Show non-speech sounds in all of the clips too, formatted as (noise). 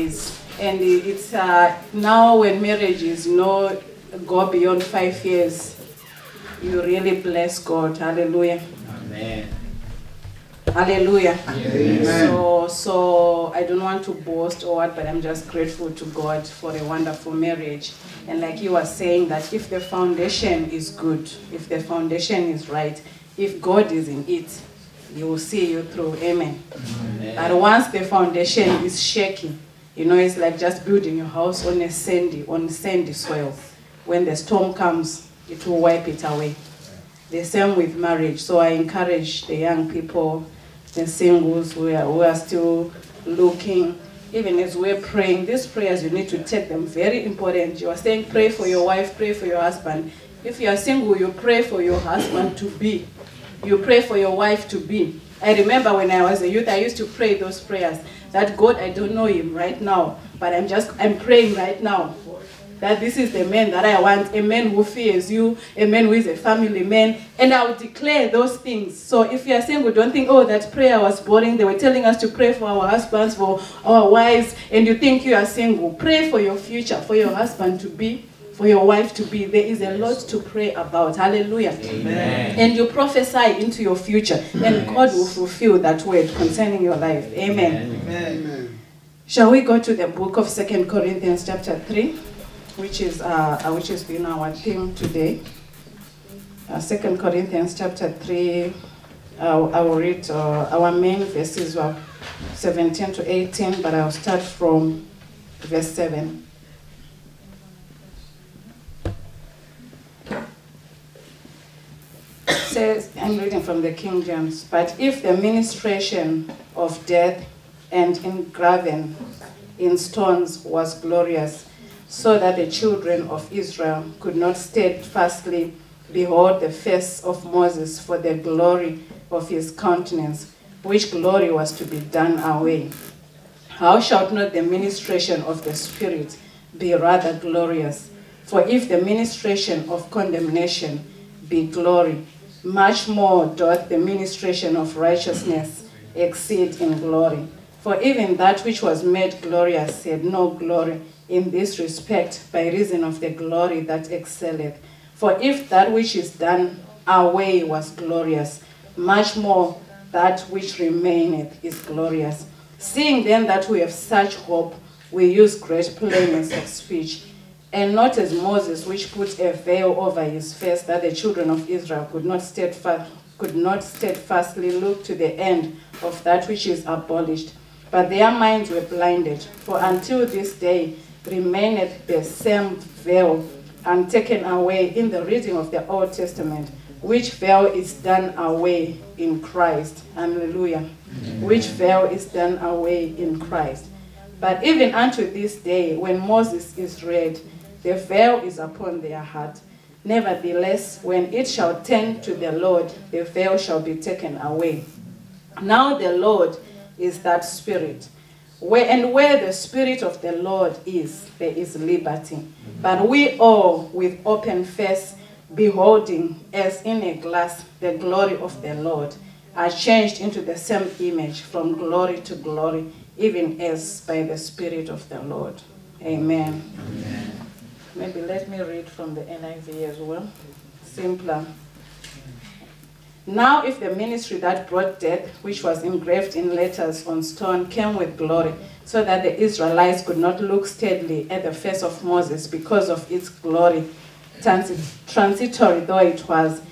And it's uh, now when marriage is no go beyond five years, you really bless God. Hallelujah. Amen. Hallelujah. Amen. So, so I don't want to boast or what, but I'm just grateful to God for a wonderful marriage. And like you were saying, that if the foundation is good, if the foundation is right, if God is in it, He will see you through. Amen. Amen. But once the foundation is shaky, you know, it's like just building your house on a sandy, on sandy soil. When the storm comes, it will wipe it away. The same with marriage. So I encourage the young people, the singles who are, who are still looking, even as we're praying, these prayers, you need to take them very important. You are saying, pray for your wife, pray for your husband. If you are single, you pray for your husband to be. You pray for your wife to be. I remember when I was a youth, I used to pray those prayers. That God, I don't know him right now, but I'm just, I'm praying right now that this is the man that I want, a man who fears you, a man who is a family man, and I will declare those things. So if you are single, don't think, oh, that prayer was boring. They were telling us to pray for our husbands, for our wives, and you think you are single. Pray for your future, for your husband to be, for your wife to be. There is a lot to pray about. Hallelujah. Amen. And you prophesy into your future, and God will fulfill that word concerning your life. Amen. Amen. Shall we go to the book of Second Corinthians chapter 3, which is uh, uh, which has been our theme today. Uh, Second Corinthians chapter 3, uh, I will read uh, our main verses were 17 to 18, but I'll start from verse 7. Says, I'm reading from the King James, but if the ministration of death and engraven in stones was glorious, so that the children of Israel could not steadfastly behold the face of Moses for the glory of his countenance, which glory was to be done away. How shall not the ministration of the Spirit be rather glorious? For if the ministration of condemnation be glory, much more doth the ministration of righteousness exceed in glory. For even that which was made glorious had no glory in this respect by reason of the glory that excelleth. For if that which is done away was glorious, much more that which remaineth is glorious. Seeing then that we have such hope, we use great plainness of speech, and not as Moses, which put a veil over his face, that the children of Israel could not steadfast, could not steadfastly look to the end of that which is abolished. But their minds were blinded, for until this day remaineth the same veil untaken away in the reading of the Old Testament, which veil is done away in Christ. Hallelujah. Which veil is done away in Christ. But even unto this day, when Moses is read, the veil is upon their heart. Nevertheless, when it shall turn to the Lord, the veil shall be taken away. Now the Lord is that Spirit. Where, and where the Spirit of the Lord is, there is liberty. But we all, with open face, beholding as in a glass the glory of the Lord, are changed into the same image from glory to glory, even as by the Spirit of the Lord. Amen. Amen. Maybe let me read from the NIV as well. Simpler. Now, if the ministry that brought death, which was engraved in letters on stone, came with glory, so that the Israelites could not look steadily at the face of Moses because of its glory, transitory though it was,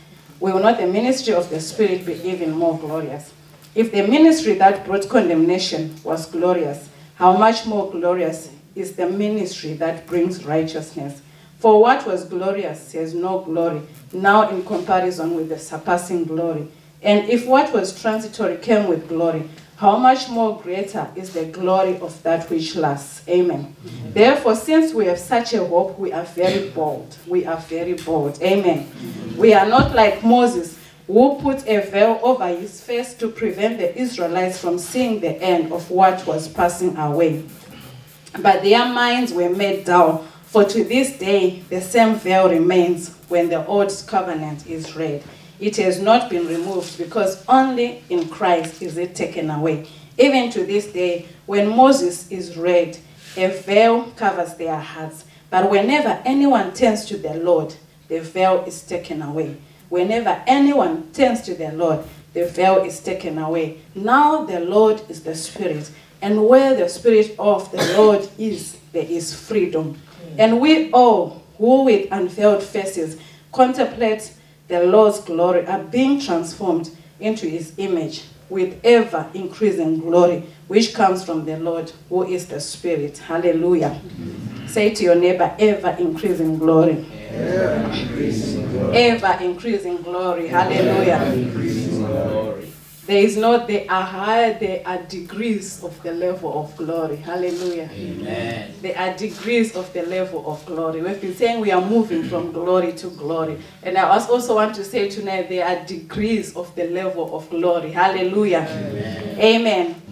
will not the ministry of the Spirit be even more glorious? If the ministry that brought condemnation was glorious, how much more glorious is the ministry that brings righteousness? For what was glorious has no glory, now in comparison with the surpassing glory. And if what was transitory came with glory, how much more greater is the glory of that which lasts? Amen. Therefore, since we have such a hope, we are very bold. We are very bold. Amen. We are not like Moses, who put a veil over his face to prevent the Israelites from seeing the end of what was passing away. But their minds were made dull, for to this day the same veil remains when the old covenant is read. It has not been removed because only in Christ is it taken away. Even to this day, when Moses is read, A veil covers their hearts. But whenever anyone turns to the Lord, the veil is taken away. Whenever anyone turns to the Lord, the veil is taken away. Now the Lord is the Spirit, and where the Spirit of the Lord is, there is freedom. And we all, who with unveiled faces contemplate the Lord's glory, are being transformed into his image with ever increasing glory, which comes from the Lord, who is the Spirit. Hallelujah. Say to your neighbor, ever increasing glory. Ever increasing glory. Ever increasing glory. Hallelujah. Increasing glory. There is not, there are higher, there are degrees of the level of glory. Hallelujah. Amen. There are degrees of the level of glory. We've been saying we are moving from glory to glory. And I also want to say tonight there are degrees of the level of glory. Hallelujah. Amen. Amen.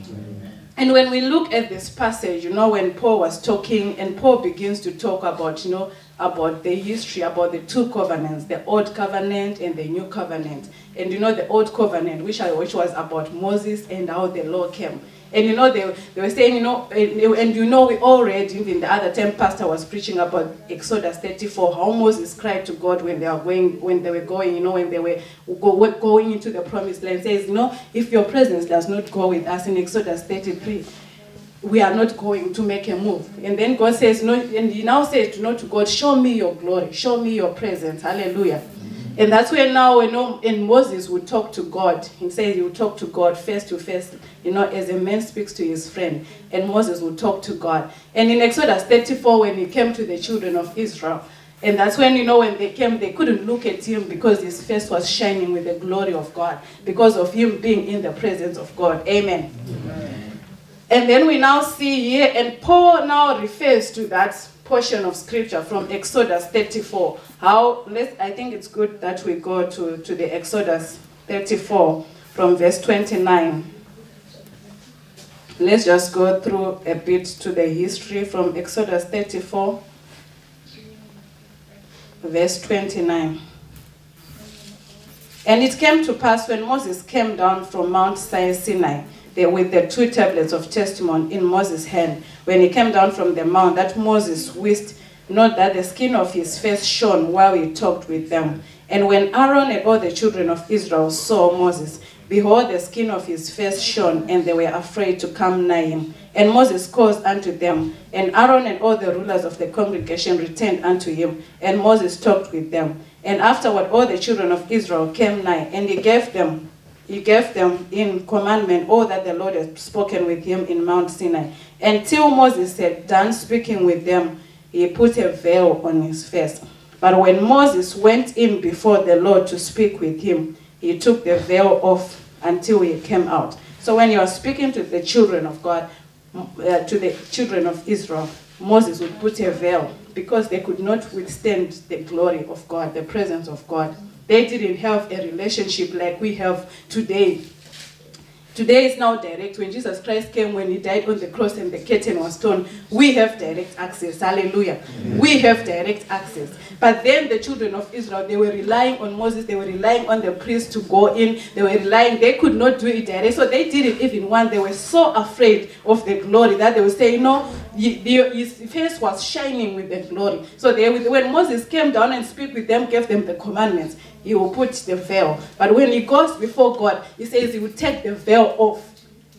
And when we look at this passage, you know, when Paul was talking, and Paul begins to talk about, you know, about the history, about the two covenants, the old covenant and the new covenant. And you know, the old covenant, which, I, which was about Moses and how the law came. And you know, they, they were saying, you know, and, and you know, we all read, even the other time pastor was preaching about Exodus 34, how Moses cried to God when they were going, when they were going, you know, when they were go, going into the promised land. Says, you know, if your presence does not go with us in Exodus 33, we are not going to make a move. And then God says, no, and he now says, no, to God, show me your glory, show me your presence. Hallelujah. And that's where now, you know, and Moses would talk to God. He says he would talk to God face to face, you know, as a man speaks to his friend. And Moses would talk to God. And in Exodus 34, when he came to the children of Israel, and that's when, you know, when they came, they couldn't look at him because his face was shining with the glory of God, because of him being in the presence of God. Amen. And then we now see here, and Paul now refers to that portion of scripture from Exodus 34. How, let's, I think it's good that we go to, to the Exodus 34 from verse 29. Let's just go through a bit to the history from Exodus 34, verse 29. And it came to pass when Moses came down from Mount Sinai with the two tablets of testimony in Moses' hand, when he came down from the mount, that Moses wished not that the skin of his face shone while he talked with them. And when Aaron and all the children of Israel saw Moses, behold, the skin of his face shone, and they were afraid to come nigh him. And Moses caused unto them, and Aaron and all the rulers of the congregation returned unto him, and Moses talked with them. And afterward all the children of Israel came nigh, and he gave them he gave them in commandment all that the Lord had spoken with him in Mount Sinai. Until Moses had done speaking with them, he put a veil on his face. But when Moses went in before the Lord to speak with him, he took the veil off until he came out. So when he was speaking to the children of God, uh, to the children of Israel, Moses would put a veil because they could not withstand the glory of God, the presence of God. They didn't have a relationship like we have today. Today is now direct. When Jesus Christ came, when he died on the cross and the curtain was torn, we have direct access. Hallelujah. We have direct access. But then the children of Israel, they were relying on Moses, they were relying on the priest to go in, they were relying, they could not do it direct. So they didn't even want, they were so afraid of the glory that they would say, you know, his face was shining with the glory. So they, when Moses came down and speak with them, gave them the commandments, he will put the veil. But when he goes before God, he says he will take the veil off.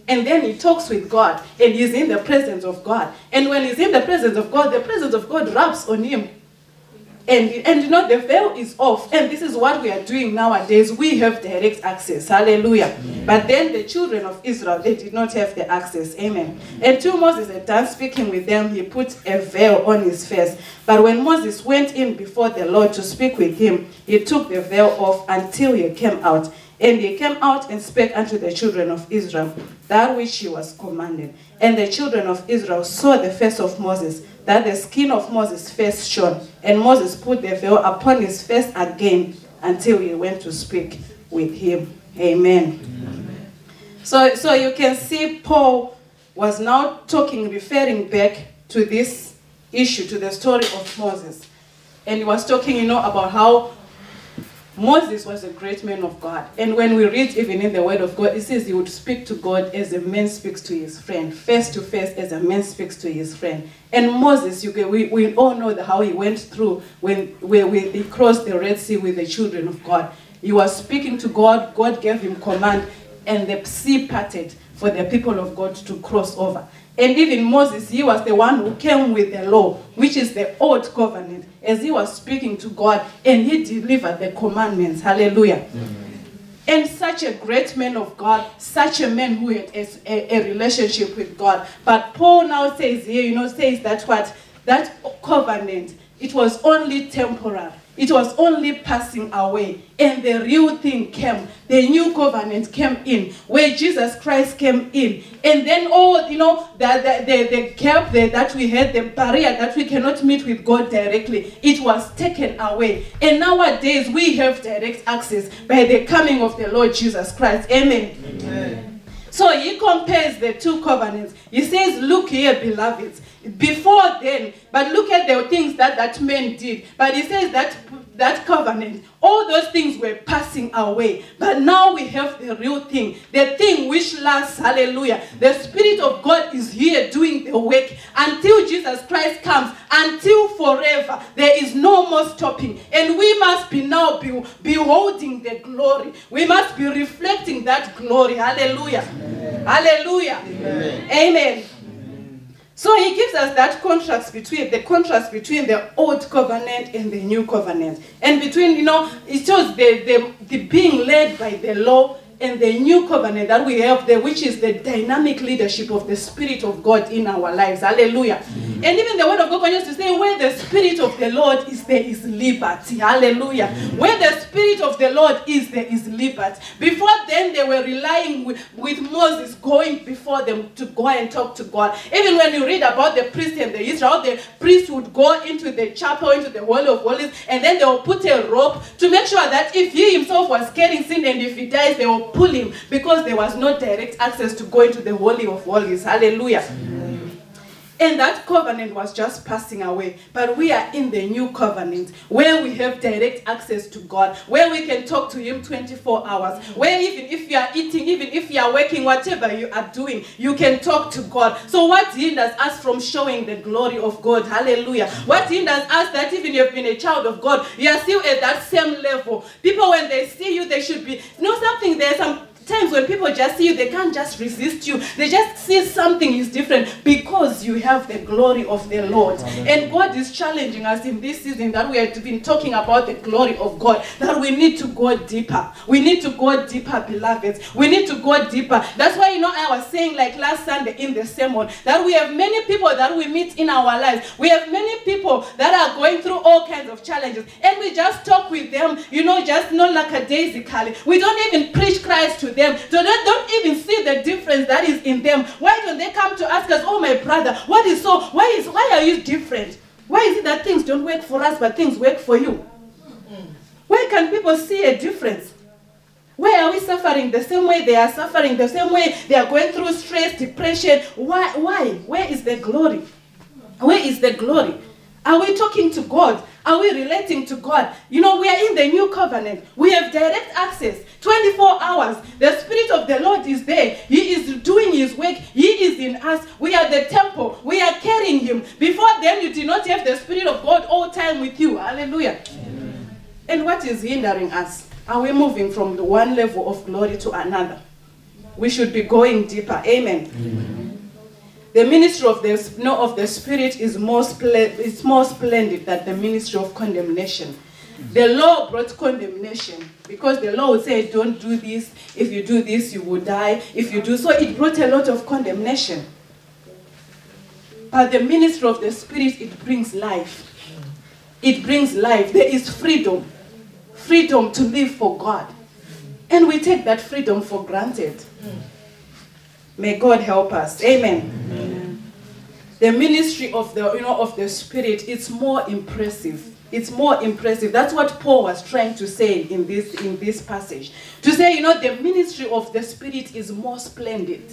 And then he talks with God and he's in the presence of God. And when he's in the presence of God, the presence of God rubs on him. And, and you know, the veil is off. And this is what we are doing nowadays. We have direct access. Hallelujah. But then the children of Israel, they did not have the access. Amen. And till Moses had done speaking with them, he put a veil on his face. But when Moses went in before the Lord to speak with him, he took the veil off until he came out. And he came out and spake unto the children of Israel that which he was commanded. And the children of Israel saw the face of Moses, that the skin of Moses' face shone. And Moses put the veil upon his face again until he went to speak with him. Amen. So, so you can see Paul was now talking, referring back to this issue, to the story of Moses. And he was talking, you know, about how Moses was a great man of God. And when we read even in the Word of God, it says he would speak to God as a man speaks to his friend, face to face as a man speaks to his friend. And Moses, can, we, we all know the, how he went through when, when, when he crossed the Red Sea with the children of God. He was speaking to God, God gave him command, and the sea parted for the people of God to cross over. And even Moses, he was the one who came with the law, which is the old covenant, as he was speaking to God, and he delivered the commandments. Hallelujah. And such a great man of God, such a man who had a, a, a relationship with God. But Paul now says here, you know, says that what? That covenant, it was only temporary. It was only passing away. And the real thing came. The new covenant came in, where Jesus Christ came in. And then all, you know, the, the, the, gap there that we had, the barrier that we cannot meet with God directly, it was taken away. And nowadays we have direct access by the coming of the Lord Jesus Christ. Amen. Amen. So he compares the two covenants. He says, Look here, beloveds. Before then, but look at the things that that man did. But he says that that covenant, all those things were passing away. But now we have the real thing, the thing which lasts. Hallelujah. The Spirit of God is here doing the work until Jesus Christ comes, until forever. There is no more stopping. And we must be now be, beholding the glory. We must be reflecting that glory. Hallelujah. Hallelujah. Amen. Amen. So he gives us that contrast between the contrast between the old covenant and the new covenant, and between you know it shows the the, the being led by the law and the new covenant that we have there, which is the dynamic leadership of the Spirit of God in our lives. Hallelujah. Mm-hmm. And even the Word of God continues to say, where the Spirit of the Lord is, there is liberty. Hallelujah. Mm-hmm. Where the Spirit of the Lord is, there is liberty. Before then, they were relying with, with Moses going before them to go and talk to God. Even when you read about the priest and the Israel, the priest would go into the chapel, into the Holy of Holies, and then they will put a rope to make sure that if he himself was carrying sin and if he dies, they will pull him because there was no direct access to go into the Holy of Holies. Hallelujah. And that covenant was just passing away. But we are in the new covenant where we have direct access to God, where we can talk to Him 24 hours, where even if you are eating, even if you are working, whatever you are doing, you can talk to God. So, what hinders us from showing the glory of God? Hallelujah. What hinders us that even you have been a child of God, you are still at that same level. People, when they see you, they should be, you know, something there's some times when people just see you, they can't just resist you. They just see something is different because you have the glory of the Lord. And God is challenging us in this season that we have been talking about the glory of God, that we need to go deeper. We need to go deeper, beloveds. We need to go deeper. That's why, you know, I was saying like last Sunday in the sermon that we have many people that we meet in our lives. We have many people that are going through all kinds of challenges. And we just talk with them, you know, just not lackadaisically. We don't even preach Christ to them. So they don't even see the difference that is in them. Why don't they come to ask us, oh my brother, what is so, why is why are you different? Why is it that things don't work for us but things work for you? Why can people see a difference? Why are we suffering the same way they are suffering, the same way they are going through stress, depression? Why? Why? Where is the glory? Where is the glory? Are we talking to God? Are we relating to God? You know, we are in the new covenant. We have direct access 24 hours. The Spirit of the Lord is there. He is doing His work. He is in us. We are the temple. We are carrying Him. Before then, you did not have the Spirit of God all time with you. Hallelujah. And what is hindering us? Are we moving from one level of glory to another? We should be going deeper. Amen. The ministry of the no, of the spirit is more is more splendid than the ministry of condemnation. The law brought condemnation because the law would say, "Don't do this. If you do this, you will die. If you do so," it brought a lot of condemnation. But the ministry of the spirit it brings life. It brings life. There is freedom, freedom to live for God, and we take that freedom for granted. May God help us. Amen. The ministry of the you know of the spirit it's more impressive. It's more impressive. That's what Paul was trying to say in this in this passage. To say, you know, the ministry of the spirit is more splendid.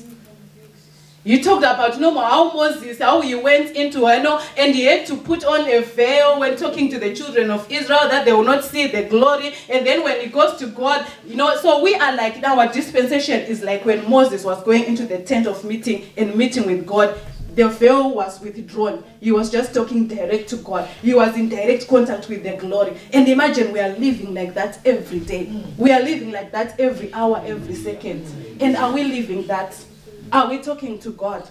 You talked about no more how Moses, how he went into, you know, and he had to put on a veil when talking to the children of Israel that they will not see the glory. And then when he goes to God, you know, so we are like our dispensation is like when Moses was going into the tent of meeting and meeting with God. The veil was withdrawn. He was just talking direct to God. He was in direct contact with the glory. And imagine we are living like that every day. We are living like that every hour, every second. And are we living that? Are we talking to God?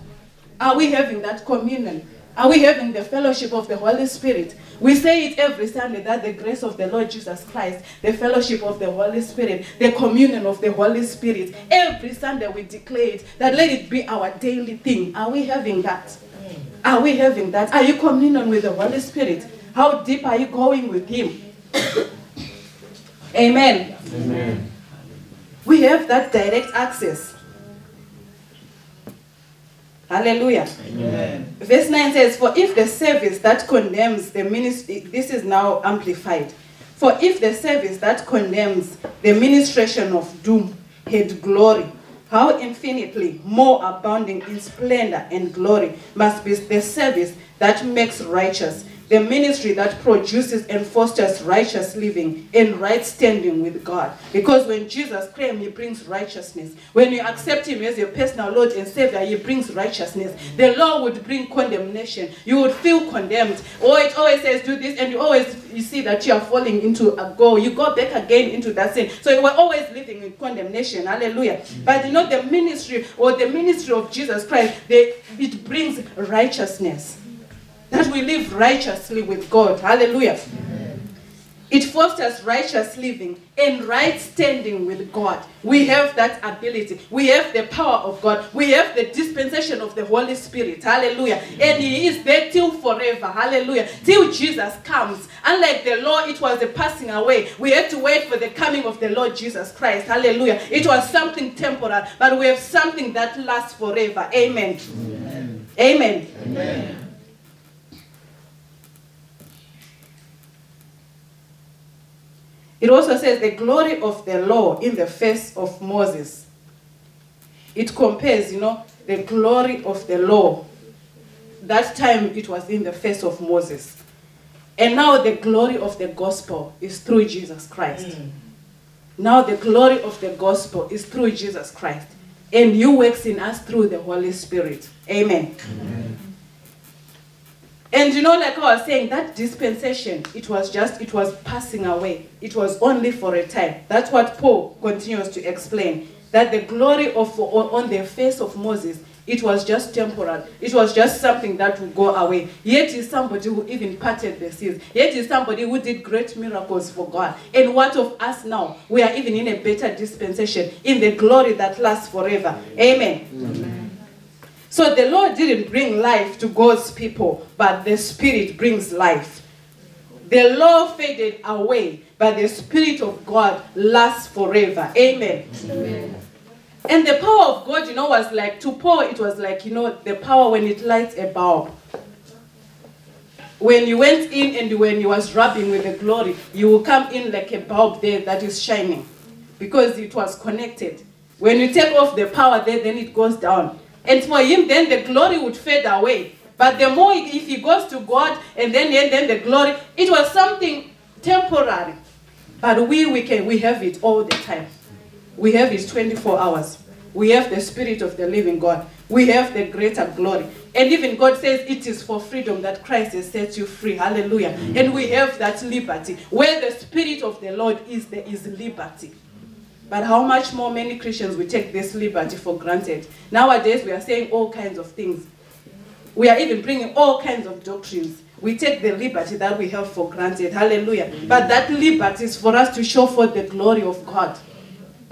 Are we having that communion? Are we having the fellowship of the Holy Spirit? We say it every Sunday that the grace of the Lord Jesus Christ, the fellowship of the Holy Spirit, the communion of the Holy Spirit. Every Sunday we declare it that let it be our daily thing. Are we having that? Are we having that? Are you communion with the Holy Spirit? How deep are you going with Him? (coughs) Amen. Amen. We have that direct access. Hallelujah. Amen. Verse 9 says, For if the service that condemns the ministry, this is now amplified. For if the service that condemns the ministration of doom had glory, how infinitely more abounding in splendor and glory must be the service that makes righteous, the ministry that produces and fosters righteous living and right standing with God. Because when Jesus came, he brings righteousness. When you accept him as your personal Lord and Savior, he brings righteousness. The law would bring condemnation. You would feel condemned. Or it always says, do this, and you always you see that you are falling into a goal. You go back again into that sin. So you were always living in condemnation. Hallelujah. But you know, the ministry or the ministry of Jesus Christ, they, it brings righteousness that we live righteously with God. Hallelujah. It fosters righteous living and right standing with God. We have that ability. We have the power of God. We have the dispensation of the Holy Spirit. Hallelujah. And He is there till forever. Hallelujah. Till Jesus comes. Unlike the law, it was a passing away. We had to wait for the coming of the Lord Jesus Christ. Hallelujah. It was something temporal, but we have something that lasts forever. Amen. Amen. Amen. It also says the glory of the law in the face of Moses. It compares, you know, the glory of the law. That time it was in the face of Moses. And now the glory of the gospel is through Jesus Christ. Mm. Now the glory of the gospel is through Jesus Christ. And you works in us through the Holy Spirit. Amen. And you know, like I was saying, that dispensation, it was just, it was passing away. It was only for a time. That's what Paul continues to explain. That the glory of on the face of Moses, it was just temporal. It was just something that would go away. Yet is somebody who even parted the seas. Yet is somebody who did great miracles for God. And what of us now? We are even in a better dispensation, in the glory that lasts forever. Amen. So the Lord didn't bring life to God's people, but the Spirit brings life. The law faded away, but the Spirit of God lasts forever. Amen. And the power of God, you know, was like to Paul, it was like, you know, the power when it lights a bulb. When you went in and when you was rubbing with the glory, you will come in like a bulb there that is shining because it was connected. When you take off the power there, then it goes down. And for him, then the glory would fade away. But the more, if he goes to God and then, and then the glory, it was something temporary. But we, we, can, we have it all the time. We have it 24 hours. We have the Spirit of the living God. We have the greater glory. And even God says it is for freedom that Christ has set you free. Hallelujah. And we have that liberty. Where the Spirit of the Lord is, there is liberty. But how much more many Christians we take this liberty for granted? Nowadays, we are saying all kinds of things. We are even bringing all kinds of doctrines. We take the liberty that we have for granted. Hallelujah. But that liberty is for us to show forth the glory of God.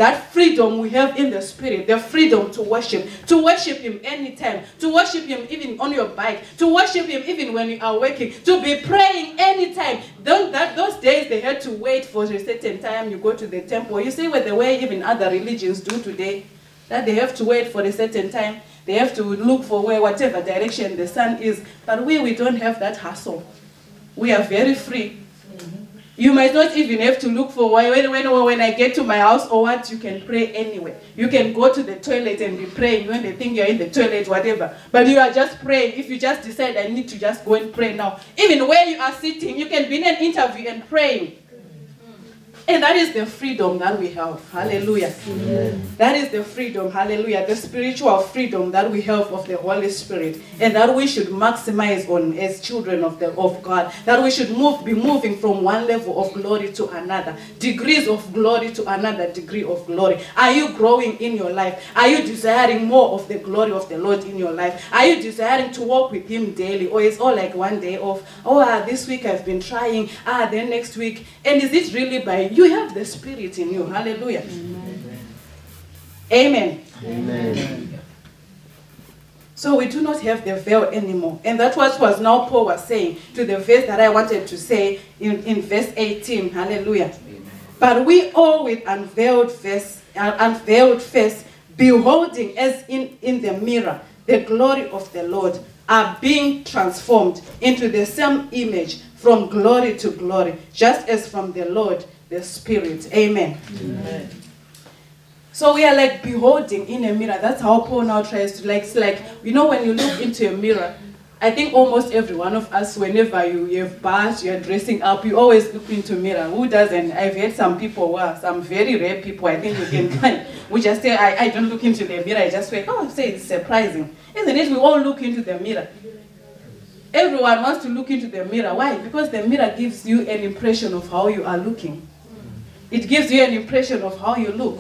That freedom we have in the spirit, the freedom to worship, to worship Him anytime, to worship Him even on your bike, to worship Him even when you are working, to be praying anytime. Don't that those days they had to wait for a certain time. You go to the temple. You see what the way even other religions do today, that they have to wait for a certain time. They have to look for where whatever direction the sun is. But we we don't have that hassle. We are very free. You might not even have to look for when, when, when I get to my house or what, you can pray anywhere. You can go to the toilet and be praying when they think you're in the toilet, whatever. But you are just praying. If you just decide, I need to just go and pray now. Even where you are sitting, you can be in an interview and praying. And that is the freedom that we have. Hallelujah. That is the freedom. Hallelujah. The spiritual freedom that we have of the Holy Spirit. And that we should maximize on as children of, the, of God. That we should move, be moving from one level of glory to another. Degrees of glory to another degree of glory. Are you growing in your life? Are you desiring more of the glory of the Lord in your life? Are you desiring to walk with Him daily? Or it's all like one day off? Oh, ah, this week I've been trying. Ah, then next week. And is it really by you have the Spirit in you? Hallelujah. Amen. Amen. So we do not have the veil anymore. And that's what was now Paul was saying to the verse that I wanted to say in, in verse 18. Hallelujah. But we all with unveiled face, uh, unveiled face, beholding as in, in the mirror the glory of the Lord, are being transformed into the same image from glory to glory, just as from the Lord the Spirit. Amen. Amen. So we are like beholding in a mirror. That's how Paul now tries to like. Like you know when you look into a mirror. I think almost every one of us, whenever you, you have bath, you're dressing up, you always look into a mirror. Who doesn't? I've had some people, who are some very rare people, I think we can (laughs) find. We just say, I, I don't look into the mirror, I just say, oh, say it's surprising. Isn't it? We all look into the mirror. Everyone wants to look into the mirror. Why? Because the mirror gives you an impression of how you are looking. It gives you an impression of how you look.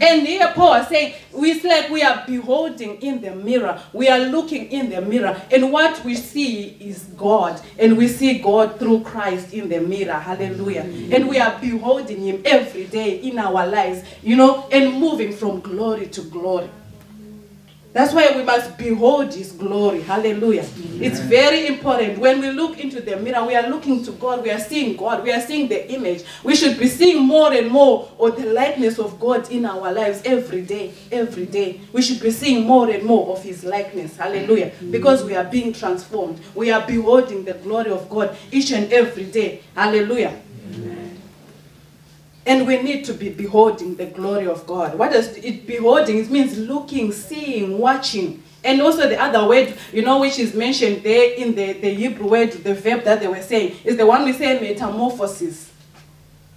And here Paul is saying, it's like we are beholding in the mirror. We are looking in the mirror. And what we see is God. And we see God through Christ in the mirror. Hallelujah. And we are beholding Him every day in our lives, you know, and moving from glory to glory. That's why we must behold His glory. Hallelujah. It's very important. When we look into the mirror, we are looking to God. We are seeing God. We are seeing the image. We should be seeing more and more of the likeness of God in our lives every day. Every day. We should be seeing more and more of His likeness. Hallelujah. Because we are being transformed. We are beholding the glory of God each and every day. Hallelujah. And we need to be beholding the glory of God. What does it beholding? It means looking, seeing, watching. And also the other word, you know, which is mentioned there in the, the Hebrew word, the verb that they were saying, is the one we say metamorphosis.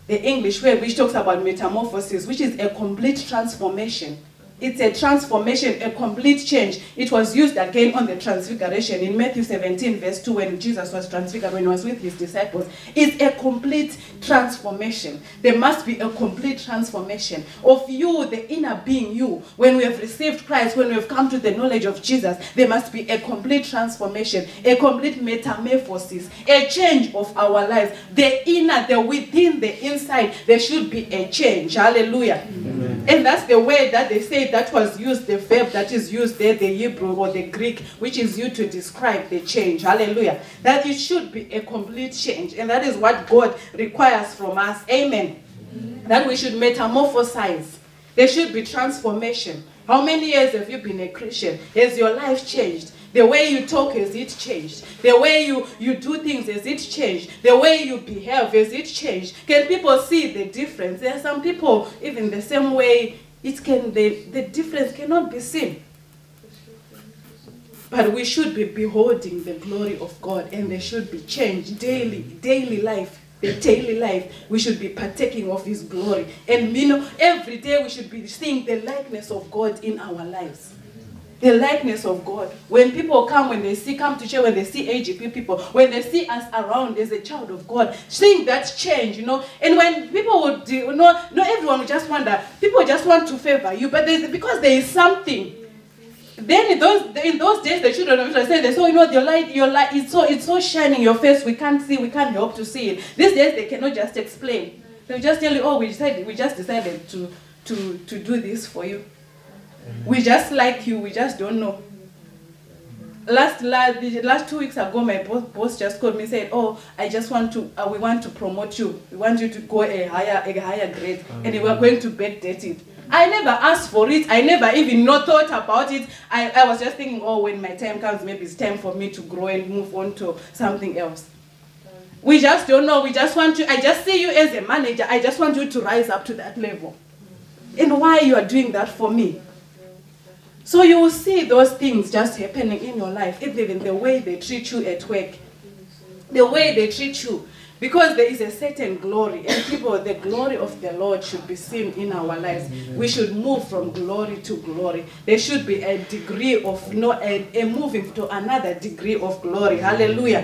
The English word which talks about metamorphosis, which is a complete transformation. It's a transformation, a complete change. It was used again on the transfiguration in Matthew 17, verse 2, when Jesus was transfigured, when he was with his disciples. It's a complete transformation. There must be a complete transformation of you, the inner being, you. When we have received Christ, when we have come to the knowledge of Jesus, there must be a complete transformation, a complete metamorphosis, a change of our lives. The inner, the within, the inside, there should be a change. Hallelujah. And that's the way that they say that was used, the verb that is used there, the Hebrew or the Greek, which is used to describe the change. Hallelujah. That it should be a complete change. And that is what God requires from us. Amen. That we should metamorphosize. There should be transformation. How many years have you been a Christian? Has your life changed? The way you talk, has it changed? The way you, you do things, has it changed? The way you behave, has it changed? Can people see the difference? There are some people, even the same way, it can the, the difference cannot be seen. But we should be beholding the glory of God and there should be change daily, daily life. The daily life, we should be partaking of His glory. And you know, every day we should be seeing the likeness of God in our lives the likeness of God. When people come, when they see, come to church, when they see AGP people, when they see us around as a child of God, seeing that change, you know. And when people would, you know, not everyone would just wonder, people just want to favor you, but because there is something. Then in those in those days, the children of Israel said, "They saw, you know, your light, your light, it's so it's so shining your face. We can't see, we can't help to see it." These days, they cannot just explain. They just tell you, "Oh, we decided, we just decided to to to do this for you." We just like you, we just don't know. Last, last, last two weeks ago, my boss, boss just called me and said, oh, I just want to, uh, we want to promote you. We want you to go a higher, a higher grade. And we're going to backdate it. I never asked for it. I never even not thought about it. I, I was just thinking, oh, when my time comes, maybe it's time for me to grow and move on to something else. We just don't know. We just want you, I just see you as a manager. I just want you to rise up to that level. And why you are doing that for me? So you will see those things just happening in your life, even the way they treat you at work, the way they treat you. Because there is a certain glory, and people, the glory of the Lord should be seen in our lives. We should move from glory to glory. There should be a degree of, no, a, a moving to another degree of glory. Hallelujah.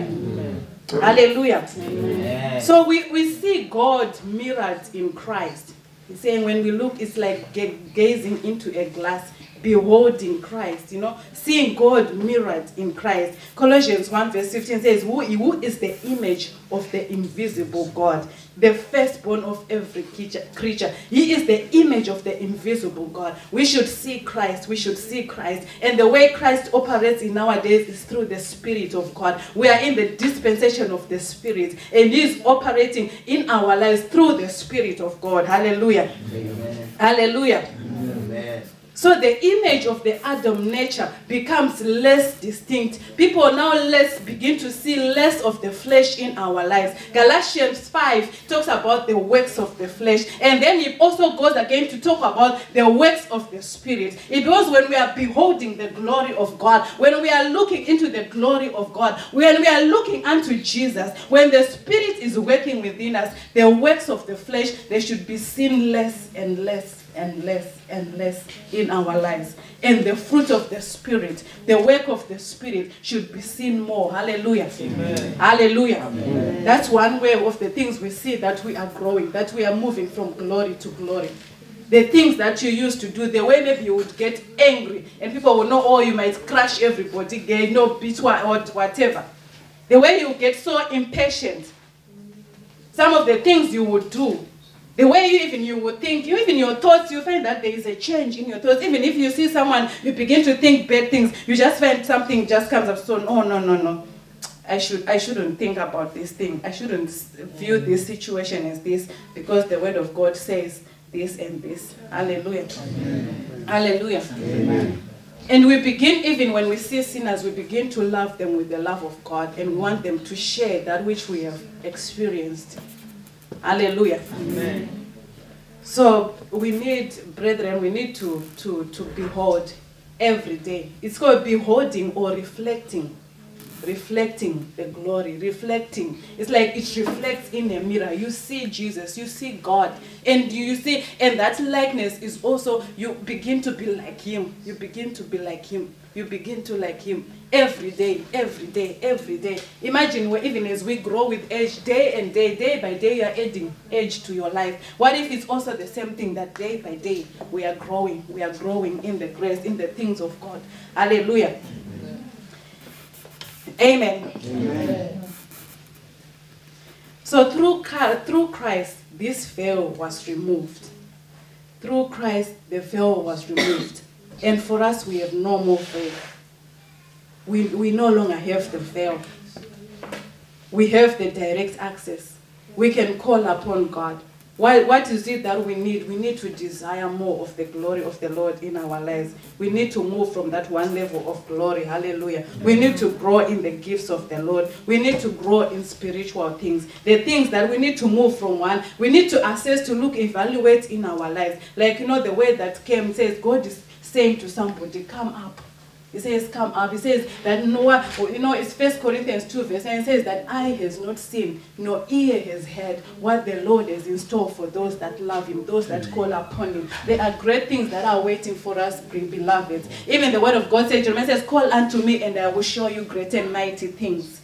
Hallelujah. Amen. So we, we see God mirrored in Christ. He's saying when we look, it's like gazing into a glass, beholding Christ, you know, seeing God mirrored in Christ. Colossians 1 verse 15 says, who, who is the image of the invisible God, the firstborn of every creature. He is the image of the invisible God. We should see Christ. We should see Christ. And the way Christ operates in nowadays is through the Spirit of God. We are in the dispensation of the Spirit, and He is operating in our lives through the Spirit of God. Hallelujah. Amen. Hallelujah. Amen. So the image of the Adam nature becomes less distinct. People now less begin to see less of the flesh in our lives. Galatians 5 talks about the works of the flesh. And then it also goes again to talk about the works of the spirit. It goes when we are beholding the glory of God, when we are looking into the glory of God, when we are looking unto Jesus, when the spirit is working within us, the works of the flesh, they should be seen less and less and less and less in our lives. And the fruit of the Spirit, the work of the Spirit should be seen more. Hallelujah. Hallelujah. That's one way of the things we see that we are growing, that we are moving from glory to glory. The things that you used to do, the way maybe you would get angry and people will know, oh, you might crush everybody, they know beat what or whatever. The way you get so impatient, some of the things you would do, the way you even you would think, you even your thoughts, you find that there is a change in your thoughts. Even if you see someone, you begin to think bad things, you just find something just comes up. So no, no, no, no. I should I shouldn't think about this thing. I shouldn't view mm. this situation as this because the word of God says this and this. Hallelujah. Hallelujah. Amen. And we begin, even when we see sinners, we begin to love them with the love of God and want them to share that which we have experienced. Hallelujah. Amen. So we need, brethren, we need to, to, to behold every day. It's called beholding or reflecting. Reflecting the glory, reflecting. It's like it reflects in a mirror. You see Jesus, you see God, and you see, and that likeness is also, you begin to be like Him. You begin to be like Him. You begin to like Him every day, every day, every day. Imagine where even as we grow with age, day and day, day by day, you are adding age to your life. What if it's also the same thing that day by day we are growing, we are growing in the grace, in the things of God. Hallelujah. Amen. So through, through Christ, this veil was removed. Through Christ, the veil was removed. And for us, we have no more veil. We, we no longer have the veil. We have the direct access. We can call upon God. Why, what is it that we need? We need to desire more of the glory of the Lord in our lives. We need to move from that one level of glory. Hallelujah. We need to grow in the gifts of the Lord. We need to grow in spiritual things. The things that we need to move from one, we need to assess, to look, evaluate in our lives. Like, you know, the way that came says, God is saying to somebody, come up. He says, come up. He says that Noah, you know, it's First Corinthians 2, verse 9 says that eye has not seen, nor ear has heard what the Lord has in store for those that love him, those that call upon him. There are great things that are waiting for us, beloved. Even the word of God says, Jeremiah says, call unto me and I will show you great and mighty things.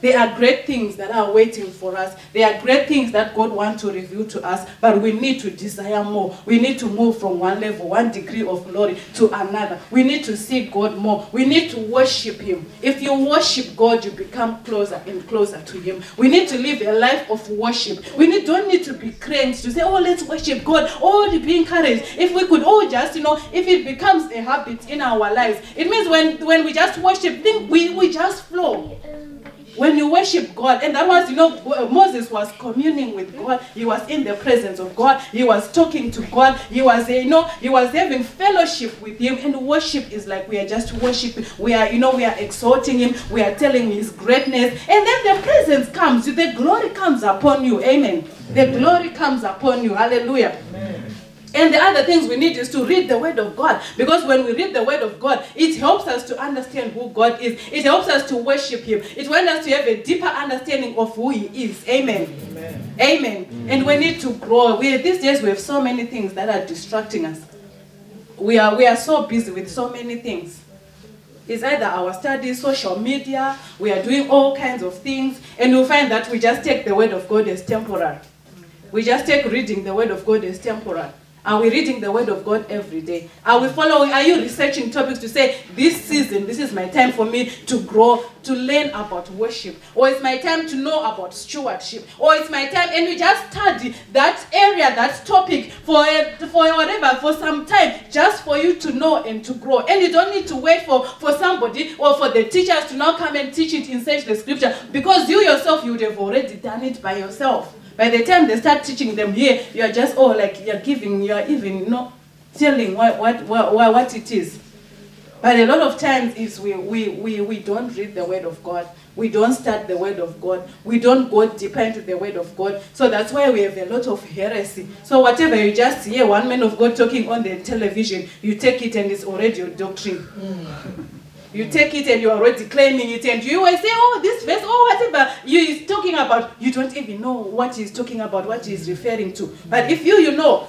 There are great things that are waiting for us. There are great things that God wants to reveal to us, but we need to desire more. We need to move from one level, one degree of glory to another. We need to see God more. We need to worship Him. If you worship God, you become closer and closer to Him. We need to live a life of worship. We need, don't need to be cranes to say, oh, let's worship God. Oh, be encouraged. If we could all just, you know, if it becomes a habit in our lives, it means when, when we just worship, think we, we just flow. When you worship God, and that was, you know, Moses was communing with God. He was in the presence of God. He was talking to God. He was, you know, he was having fellowship with Him. And worship is like we are just worshiping. We are, you know, we are exalting Him. We are telling His greatness. And then the presence comes. The glory comes upon you. Amen. The glory comes upon you. Hallelujah. And the other things we need is to read the Word of God. Because when we read the Word of God, it helps us to understand who God is. It helps us to worship Him. It helps us to have a deeper understanding of who He is. Amen. Amen. Amen. And we need to grow. We, these days we have so many things that are distracting us. We are, we are so busy with so many things. It's either our studies, social media, we are doing all kinds of things, and you'll find that we just take the Word of God as temporary. We just take reading the Word of God as temporary. Are we reading the Word of God every day? Are we following? Are you researching topics to say, this season, this is my time for me to grow, to learn about worship? Or it's my time to know about stewardship? Or it's my time, and we just study that area, that topic for, for whatever, for some time, just for you to know and to grow. And you don't need to wait for, for somebody or for the teachers to now come and teach it in such the scripture because you yourself, you would have already done it by yourself. By the time they start teaching them here, you are just oh like you're giving, you're even know telling what what what, what it is. But a lot of times is we, we, we, we don't read the word of God. We don't start the word of God. We don't go deeper into the word of God. So that's why we have a lot of heresy. So whatever you just hear one man of God talking on the television, you take it and it's already your doctrine. Hmm. You take it and you're already claiming it, and you will say, Oh, this verse, oh, whatever you is talking about, you don't even know what he's talking about, what he's referring to. But if you, you know,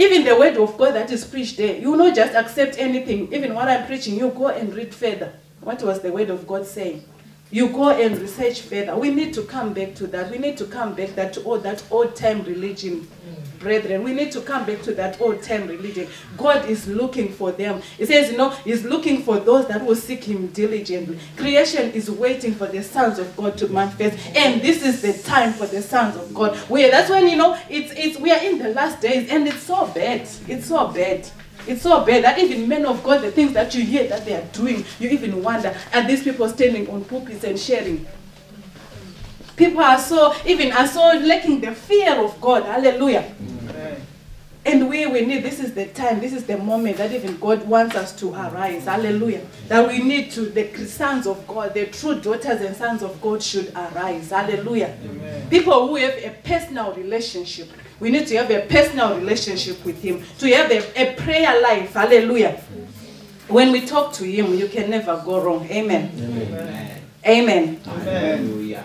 even the word of God that is preached there, you not just accept anything. Even what I'm preaching, you go and read further. What was the word of God saying? You go and research further. We need to come back to that. We need to come back that to all that old time religion, brethren. We need to come back to that old time religion. God is looking for them. He says, you know, He's looking for those that will seek Him diligently. Creation is waiting for the sons of God to manifest, and this is the time for the sons of God. Where that's when you know it's it's we are in the last days, and it's so bad. It's so bad. It's so bad that even men of God, the things that you hear that they are doing, you even wonder, are these people standing on pulpits and sharing? People are so, even are so lacking the fear of God. Hallelujah. And we, we need, this is the time, this is the moment that even God wants us to arise. Hallelujah. That we need to, the sons of God, the true daughters and sons of God should arise. Hallelujah. People who have a personal relationship. We need to have a personal relationship with Him, to have a, a prayer life. Hallelujah. When we talk to Him, you can never go wrong. Amen. Amen. Amen. Hallelujah.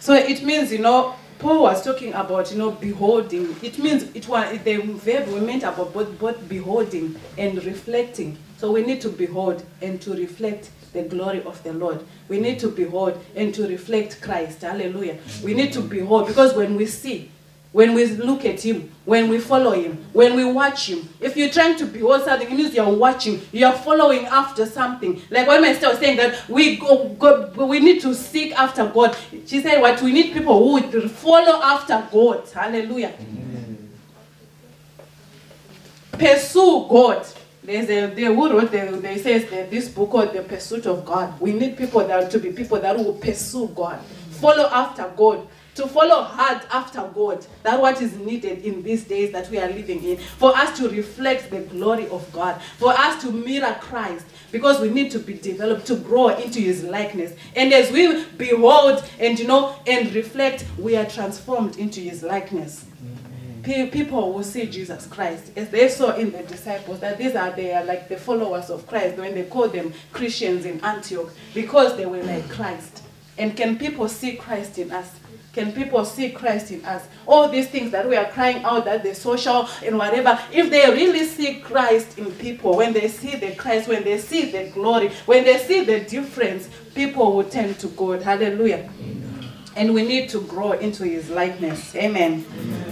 So it means, you know, Paul was talking about, you know, beholding. It means it was the verb we meant about both, both beholding and reflecting. So we need to behold and to reflect the glory of the Lord. We need to behold and to reflect Christ. Hallelujah. We need to behold because when we see, when we look at him, when we follow him, when we watch him, if you're trying to behold something, it means you're watching, you're following after something. Like when my sister was saying that we go, go we need to seek after God. She said what we need people who would follow after God. Hallelujah. Pursue God. There's a they who wrote the, they says that this book called the pursuit of God. We need people that to be people that will pursue God, follow after God, to follow hard after God. That's what is needed in these days that we are living in. For us to reflect the glory of God, for us to mirror Christ, because we need to be developed to grow into his likeness. And as we behold and you know and reflect, we are transformed into his likeness. Pe- People will see Jesus Christ as they saw in the disciples that these are they are like the followers of Christ when they called them Christians in Antioch because they were like Christ. And can people see Christ in us? Can people see Christ in us? All these things that we are crying out that the social and whatever, if they really see Christ in people, when they see the Christ, when they see the glory, when they see the difference, people will turn to God. Hallelujah. And we need to grow into his likeness. Amen.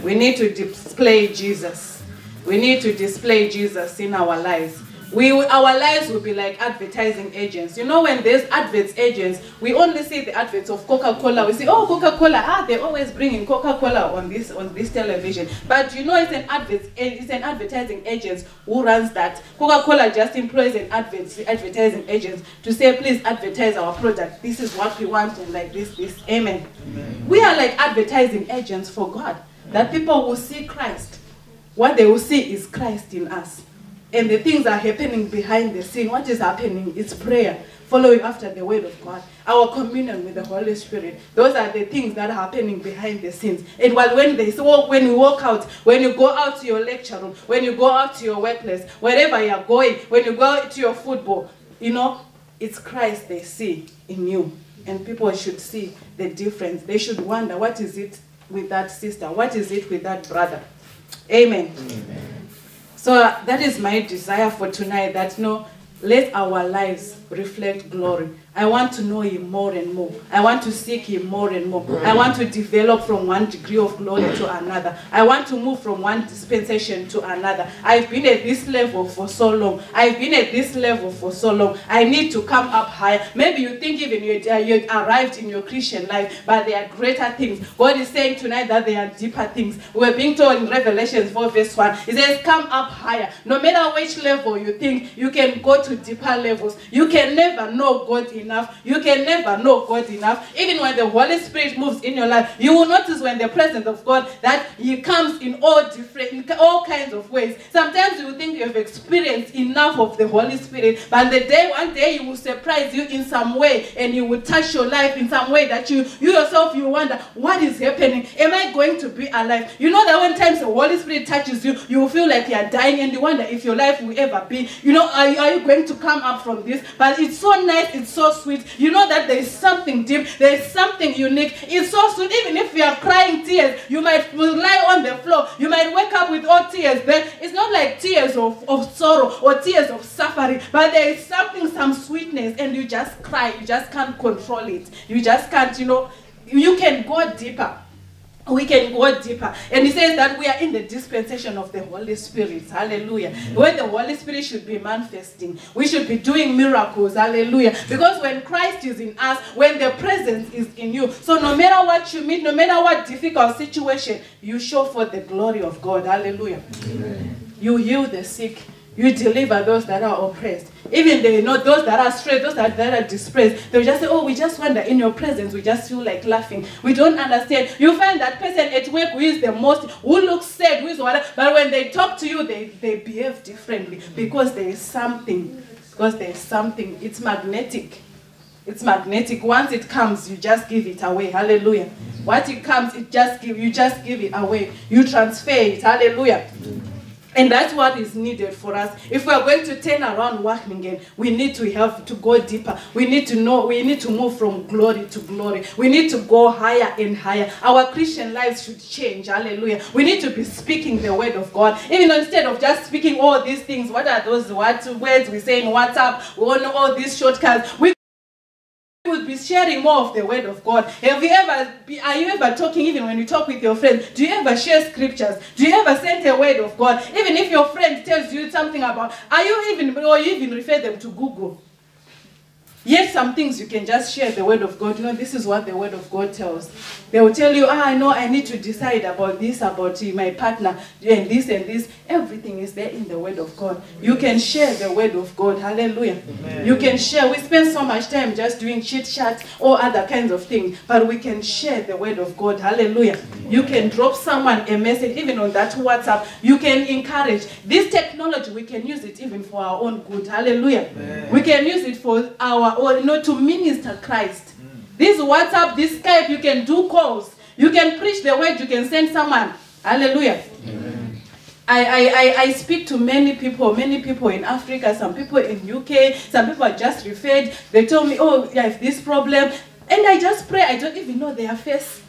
We need to display Jesus. We need to display Jesus in our lives. We our lives will be like advertising agents. You know, when there's adverts agents, we only see the adverts of Coca-Cola. We see, oh, Coca-Cola, ah, they're always bringing Coca-Cola on this on this television. But you know, it's an advert, it's an advertising agent who runs that. Coca-Cola just employs an advert, advertising agent to say, please advertise our product. This is what we want, and like this, this, amen. We are like advertising agents for God. That people will see Christ. What they will see is Christ in us. And the things are happening behind the scene. What is happening? It's prayer, following after the word of God, our communion with the Holy Spirit. Those are the things that are happening behind the scenes. And while when they so when you walk out, when you go out to your lecture room, when you go out to your workplace, wherever you are going, when you go out to your football, you know, it's Christ they see in you. And people should see the difference. They should wonder what is it with that sister? What is it with that brother? Amen. So that is my desire for tonight that no, let our lives reflect glory. I want to know Him more and more. I want to seek Him more and more. I want to develop from one degree of glory to another. I want to move from one dispensation to another. I've been at this level for so long. I've been at this level for so long. I need to come up higher. Maybe you think even you, uh, you arrived in your Christian life, but there are greater things. God is saying tonight that there are deeper things. We're being told in Revelation 4 verse 1. It says, come up higher. No matter which level you think, you can go to deeper levels. You can never know God enough. You can never know God enough. Even when the Holy Spirit moves in your life, you will notice when the presence of God that He comes in all different, in all kinds of ways. Sometimes you think you have experienced enough of the Holy Spirit, but the day one day He will surprise you in some way, and He will touch your life in some way that you you yourself you wonder what is happening. Am I going to be alive? You know that when times the Holy Spirit touches you, you will feel like you are dying, and you wonder if your life will ever be. You know, are are you going to come up from this? But it's so nice, it's so sweet. You know that there is something deep, there is something unique. It's so sweet. Even if you are crying tears, you might lie on the floor. You might wake up with all tears. Then it's not like tears of, of sorrow or tears of suffering, but there is something, some sweetness, and you just cry. You just can't control it. You just can't, you know, you can go deeper we can go deeper. And he says that we are in the dispensation of the Holy Spirit. Hallelujah. When the Holy Spirit should be manifesting, we should be doing miracles. Hallelujah. Because when Christ is in us, when the presence is in you, so no matter what you meet, no matter what difficult situation, you show for the glory of God. Hallelujah. You heal the sick. You deliver those that are oppressed. Even they know those that are straight, those that, that are dispraised. They'll just say, Oh, we just wonder in your presence, we just feel like laughing. We don't understand. You find that person at work who is the most, who looks sad, who is whatever, but when they talk to you, they, they behave differently because there is something. Because there is something. It's magnetic. It's magnetic. Once it comes, you just give it away. Hallelujah. Once it comes, it just give you just give it away. You transfer it. Hallelujah. And that's what is needed for us. If we are going to turn around Wageningen, we need to have to go deeper. We need to know, we need to move from glory to glory. We need to go higher and higher. Our Christian lives should change. Hallelujah. We need to be speaking the word of God. Even instead of just speaking all these things, what are those what words we say in WhatsApp? We all know all these shortcuts. We would be sharing more of the word of God. Have you ever, are you ever talking, even when you talk with your friends, do you ever share scriptures? Do you ever send a word of God? Even if your friend tells you something about, are you even, or you even refer them to Google? Yet some things you can just share the word of God. You know, this is what the word of God tells. They will tell you, ah, I know I need to decide about this, about my partner, and this and this. Everything is there in the word of God. You can share the word of God. Hallelujah. You can share. We spend so much time just doing chit chat or other kinds of things, but we can share the word of God. Hallelujah. You can drop someone a message, even on that WhatsApp. You can encourage. This technology, we can use it even for our own good. Hallelujah. We can use it for our own, you know, to minister Christ. This WhatsApp, this Skype, you can do calls. You can preach the word, you can send someone. Hallelujah. I, I, I, I speak to many people, many people in Africa, some people in UK, some people are just referred. They told me, oh, I have this problem. And I just pray, I don't even know their face.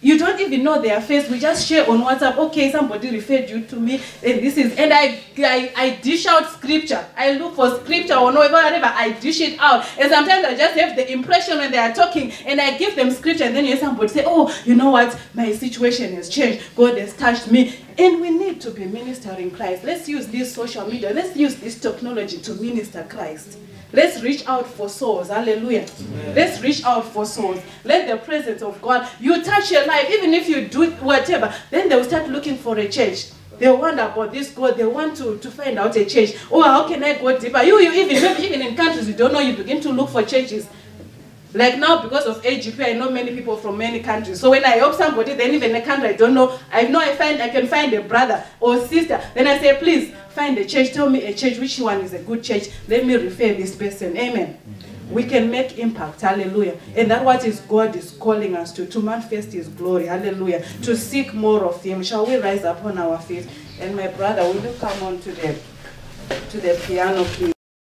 You don't even know their face. We just share on WhatsApp. Okay, somebody referred you to me, and this is. And I, I, I dish out scripture. I look for scripture or whatever. I dish it out. And sometimes I just have the impression when they are talking, and I give them scripture, and then you hear somebody say, "Oh, you know what? My situation has changed. God has touched me." And we need to be ministering Christ. Let's use this social media. Let's use this technology to minister Christ. Let's reach out for souls. Hallelujah. Let's reach out for souls. Let the presence of God, you touch your life, even if you do whatever, then they'll start looking for a church. They wonder about this God. They want to, to find out a church. Oh, how can I go deeper? You, you even even in countries you don't know, you begin to look for churches. Like now, because of AGP, I know many people from many countries. So when I help somebody, then even a country I don't know, I know I find I can find a brother or sister. Then I say, please find a church. Tell me a church. Which one is a good church? Let me refer this person. Amen. Mm-hmm. We can make impact. Hallelujah. And that what is God is calling us to to manifest His glory. Hallelujah. Mm-hmm. To seek more of Him. Shall we rise upon our feet? And my brother, will you come on to the to the piano, please?